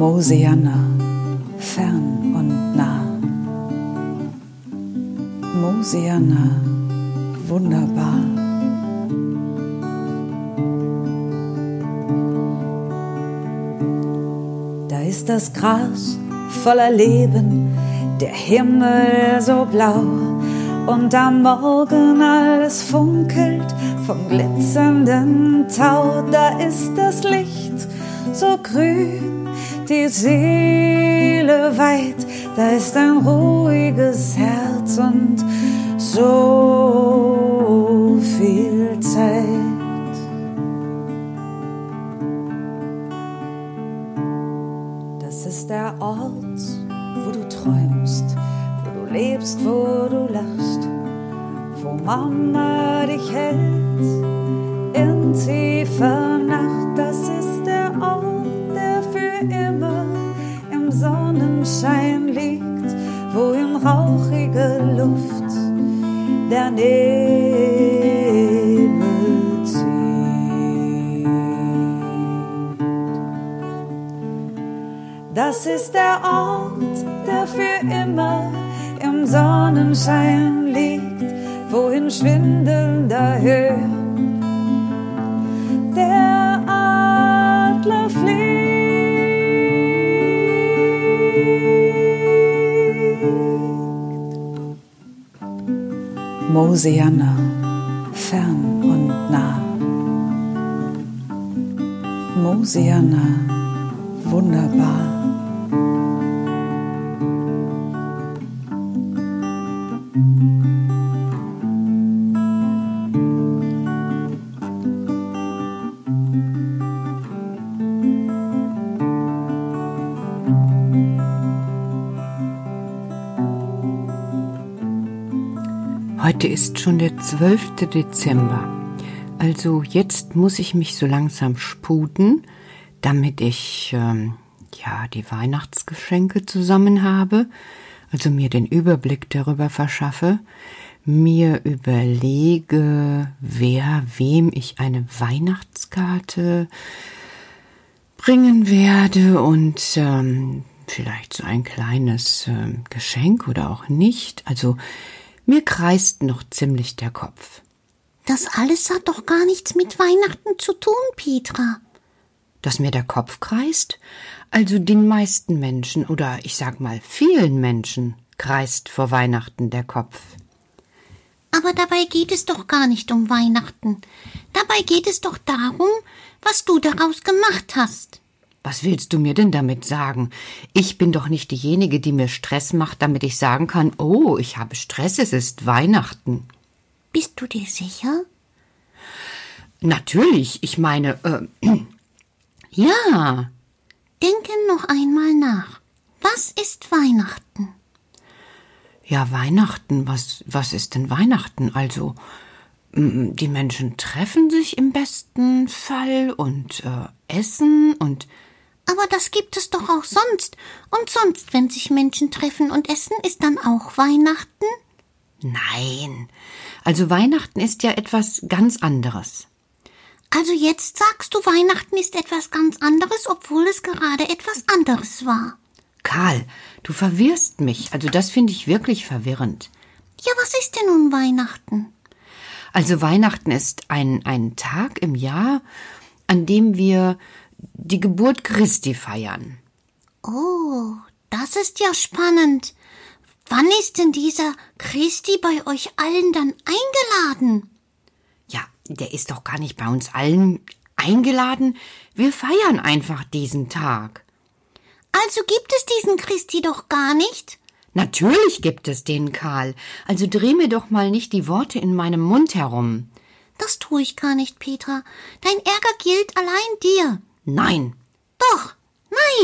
Mosiana, fern und nah. Mosiana, wunderbar. Ist das Gras voller Leben, der Himmel so blau und am Morgen alles funkelt vom glitzernden Tau. Da ist das Licht so grün, die Seele weit, da ist ein ruhiges Herz und so viel Zeit. Der Ort, wo du träumst, wo du lebst, wo du lachst, wo Mama dich hält in tiefer Nacht. Das ist der Ort, der für immer im Sonnenschein liegt, wo in rauchige Luft der Nebel Das ist der Ort, der für immer im Sonnenschein liegt, wo in schwindelnder Höhe der Adler fliegt. Mosiana, fern und nah. Mosiana, wunderbar. Heute ist schon der 12. Dezember. Also jetzt muss ich mich so langsam sputen, damit ich ähm, ja die Weihnachtsgeschenke zusammen habe, also mir den Überblick darüber verschaffe, mir überlege, wer wem ich eine Weihnachtskarte bringen werde und ähm, vielleicht so ein kleines ähm, Geschenk oder auch nicht. Also mir kreist noch ziemlich der Kopf. Das alles hat doch gar nichts mit Weihnachten zu tun, Petra. Dass mir der Kopf kreist? Also den meisten Menschen oder ich sag mal vielen Menschen kreist vor Weihnachten der Kopf. Aber dabei geht es doch gar nicht um Weihnachten. Dabei geht es doch darum, was du daraus gemacht hast. Was willst du mir denn damit sagen? Ich bin doch nicht diejenige, die mir Stress macht, damit ich sagen kann, oh, ich habe Stress, es ist Weihnachten. Bist du dir sicher? Natürlich, ich meine, äh, ja. Denke noch einmal nach. Was ist Weihnachten? Ja, Weihnachten, was, was ist denn Weihnachten? Also, die Menschen treffen sich im besten Fall und äh, essen und Aber das gibt es doch auch sonst. Und sonst, wenn sich Menschen treffen und essen, ist dann auch Weihnachten? Nein. Also Weihnachten ist ja etwas ganz anderes. Also jetzt sagst du, Weihnachten ist etwas ganz anderes, obwohl es gerade etwas anderes war. Karl, du verwirrst mich. Also das finde ich wirklich verwirrend. Ja, was ist denn nun Weihnachten? Also Weihnachten ist ein, ein Tag im Jahr, an dem wir die Geburt Christi feiern. Oh, das ist ja spannend. Wann ist denn dieser Christi bei euch allen dann eingeladen? Der ist doch gar nicht bei uns allen eingeladen. Wir feiern einfach diesen Tag. Also gibt es diesen Christi doch gar nicht? Natürlich gibt es den, Karl. Also dreh mir doch mal nicht die Worte in meinem Mund herum. Das tue ich gar nicht, Petra. Dein Ärger gilt allein dir. Nein. Doch,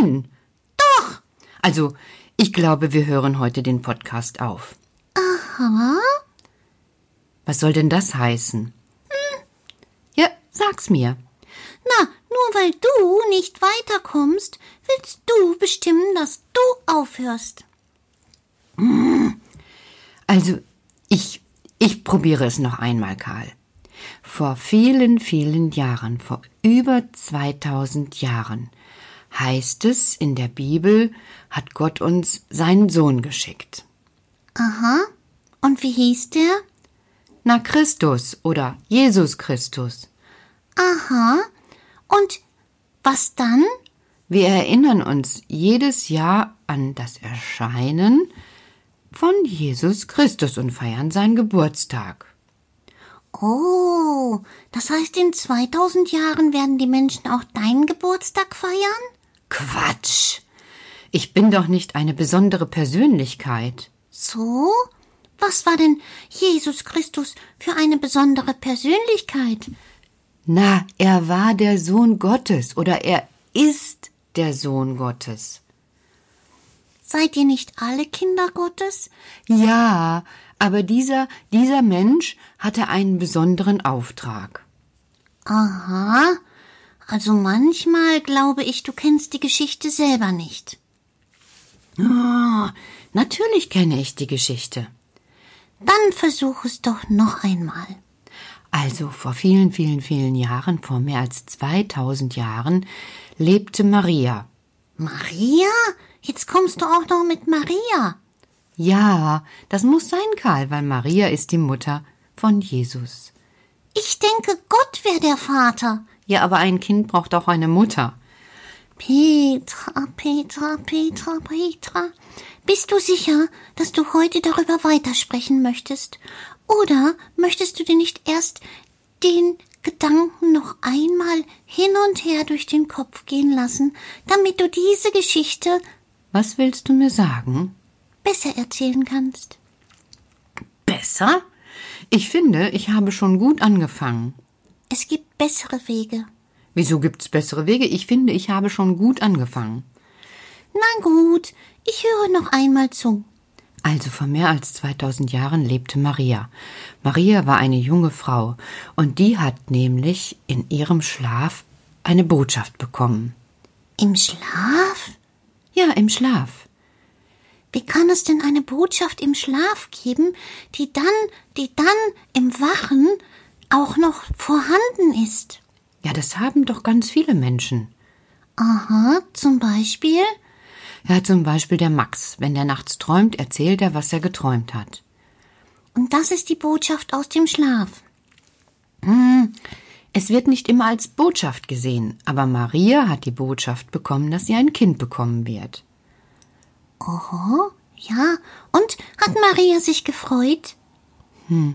Nein. doch. Also, ich glaube, wir hören heute den Podcast auf. Aha. Was soll denn das heißen? Sag's mir. Na, nur weil du nicht weiterkommst, willst du bestimmen, dass du aufhörst. Also, ich, ich probiere es noch einmal, Karl. Vor vielen, vielen Jahren, vor über 2000 Jahren, heißt es in der Bibel, hat Gott uns seinen Sohn geschickt. Aha. Und wie hieß der? Na Christus oder Jesus Christus. Aha. Und was dann? Wir erinnern uns jedes Jahr an das Erscheinen von Jesus Christus und feiern seinen Geburtstag. Oh, das heißt, in 2000 Jahren werden die Menschen auch deinen Geburtstag feiern? Quatsch. Ich bin doch nicht eine besondere Persönlichkeit. So? Was war denn Jesus Christus für eine besondere Persönlichkeit? Na, er war der Sohn Gottes oder er ist der Sohn Gottes. Seid ihr nicht alle Kinder Gottes? Ja, aber dieser, dieser Mensch hatte einen besonderen Auftrag. Aha. Also manchmal glaube ich, du kennst die Geschichte selber nicht. Oh, natürlich kenne ich die Geschichte. Dann versuch es doch noch einmal. Also vor vielen, vielen, vielen Jahren, vor mehr als 2000 Jahren, lebte Maria. Maria? Jetzt kommst du auch noch mit Maria. Ja, das muss sein, Karl, weil Maria ist die Mutter von Jesus. Ich denke, Gott wäre der Vater. Ja, aber ein Kind braucht auch eine Mutter. Petra, Petra, Petra, Petra. Bist du sicher, dass du heute darüber weitersprechen möchtest? Oder möchtest du dir nicht erst den Gedanken noch einmal hin und her durch den Kopf gehen lassen, damit du diese Geschichte Was willst du mir sagen? besser erzählen kannst? Besser? Ich finde, ich habe schon gut angefangen. Es gibt bessere Wege. Wieso gibt's bessere Wege? Ich finde, ich habe schon gut angefangen. Na gut, ich höre noch einmal zu. Also vor mehr als 2000 Jahren lebte Maria. Maria war eine junge Frau und die hat nämlich in ihrem Schlaf eine Botschaft bekommen. Im Schlaf? Ja, im Schlaf. Wie kann es denn eine Botschaft im Schlaf geben, die dann, die dann im Wachen auch noch vorhanden ist? Ja, das haben doch ganz viele Menschen. Aha, zum Beispiel? Ja, zum Beispiel der Max. Wenn der nachts träumt, erzählt er, was er geträumt hat. Und das ist die Botschaft aus dem Schlaf. Hm, es wird nicht immer als Botschaft gesehen, aber Maria hat die Botschaft bekommen, dass sie ein Kind bekommen wird. Oho, ja. Und hat Maria sich gefreut? Ich,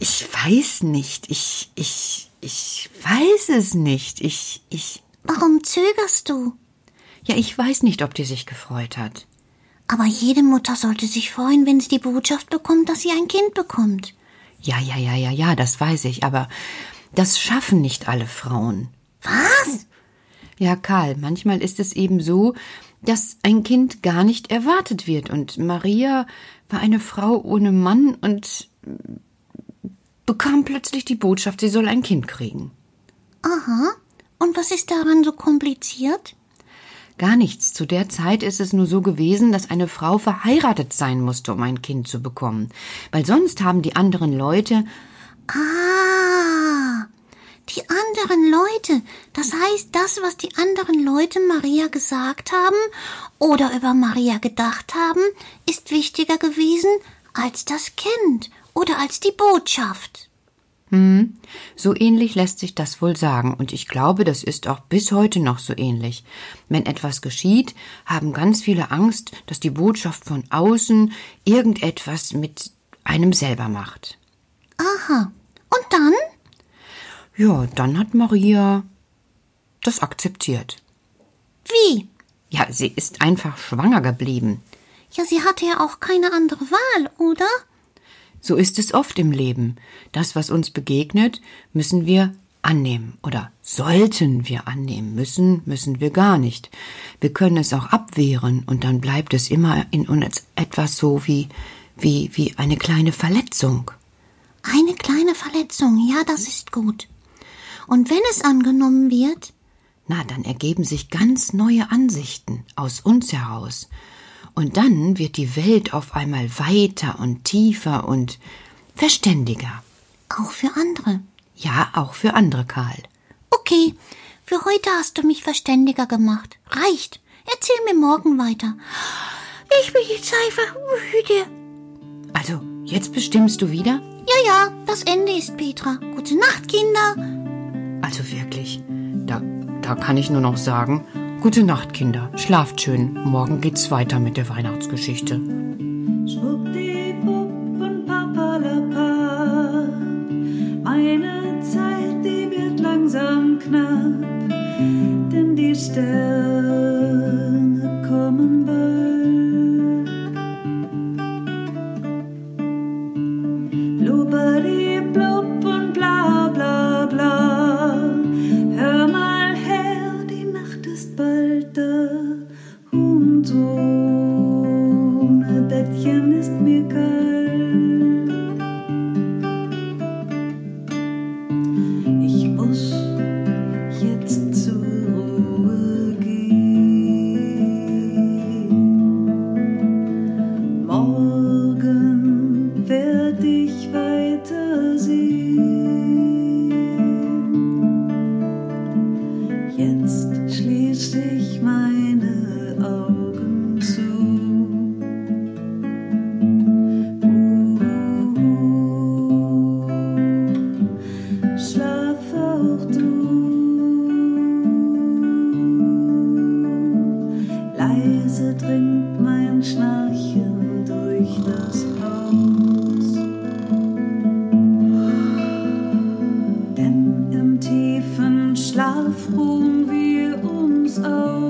ich weiß nicht. Ich, ich, ich weiß es nicht. Ich, ich, Warum zögerst du? ja, ich weiß nicht, ob die sich gefreut hat. Aber jede Mutter sollte sich freuen, wenn sie die Botschaft bekommt, dass sie ein Kind bekommt. Ja, ja, ja, ja, ja, das weiß ich, aber das schaffen nicht alle Frauen. Was? Ja, Karl, manchmal ist es eben so, dass ein Kind gar nicht erwartet wird. Und Maria war eine Frau ohne Mann und bekam plötzlich die Botschaft, sie soll ein Kind kriegen. Aha. Und was ist daran so kompliziert? Gar nichts. Zu der Zeit ist es nur so gewesen, dass eine Frau verheiratet sein musste, um ein Kind zu bekommen. Weil sonst haben die anderen Leute Ah, die anderen Leute. Das heißt, das, was die anderen Leute Maria gesagt haben oder über Maria gedacht haben, ist wichtiger gewesen als das Kind oder als die Botschaft. So ähnlich lässt sich das wohl sagen, und ich glaube, das ist auch bis heute noch so ähnlich. Wenn etwas geschieht, haben ganz viele Angst, dass die Botschaft von außen irgendetwas mit einem selber macht. Aha. Und dann? Ja, dann hat Maria das akzeptiert. Wie? Ja, sie ist einfach schwanger geblieben. Ja, sie hatte ja auch keine andere Wahl, oder? So ist es oft im Leben. Das, was uns begegnet, müssen wir annehmen oder sollten wir annehmen. Müssen, müssen wir gar nicht. Wir können es auch abwehren und dann bleibt es immer in uns etwas so wie, wie, wie eine kleine Verletzung. Eine kleine Verletzung, ja, das ist gut. Und wenn es angenommen wird? Na, dann ergeben sich ganz neue Ansichten aus uns heraus. Und dann wird die Welt auf einmal weiter und tiefer und verständiger. Auch für andere. Ja, auch für andere, Karl. Okay, für heute hast du mich verständiger gemacht. Reicht. Erzähl mir morgen weiter. Ich bin jetzt einfach müde. Also, jetzt bestimmst du wieder? Ja, ja, das Ende ist Petra. Gute Nacht, Kinder. Also wirklich, da, da kann ich nur noch sagen, gute Nacht, Kinder. Schlaft schön. Morgen geht's weiter mit der Weihnachtsgeschichte. Schwuppdiwupp und papalapa. Meine Zeit, die wird langsam knapp, denn die Sterne Bettchen ist mir kalt. Ich muss jetzt zur Ruhe gehen. Morgen werd ich weitersehen. Jetzt schließ ich meine Denn im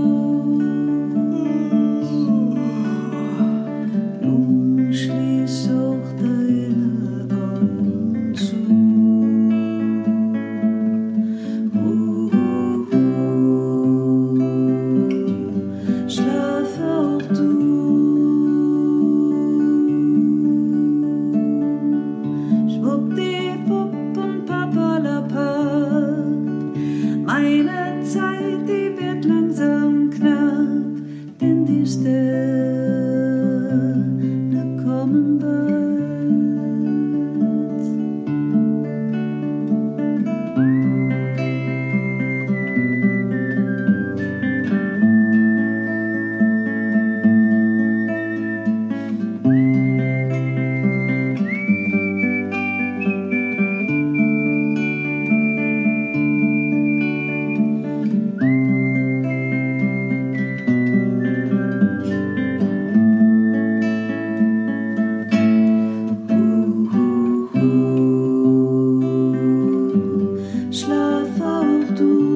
tudo.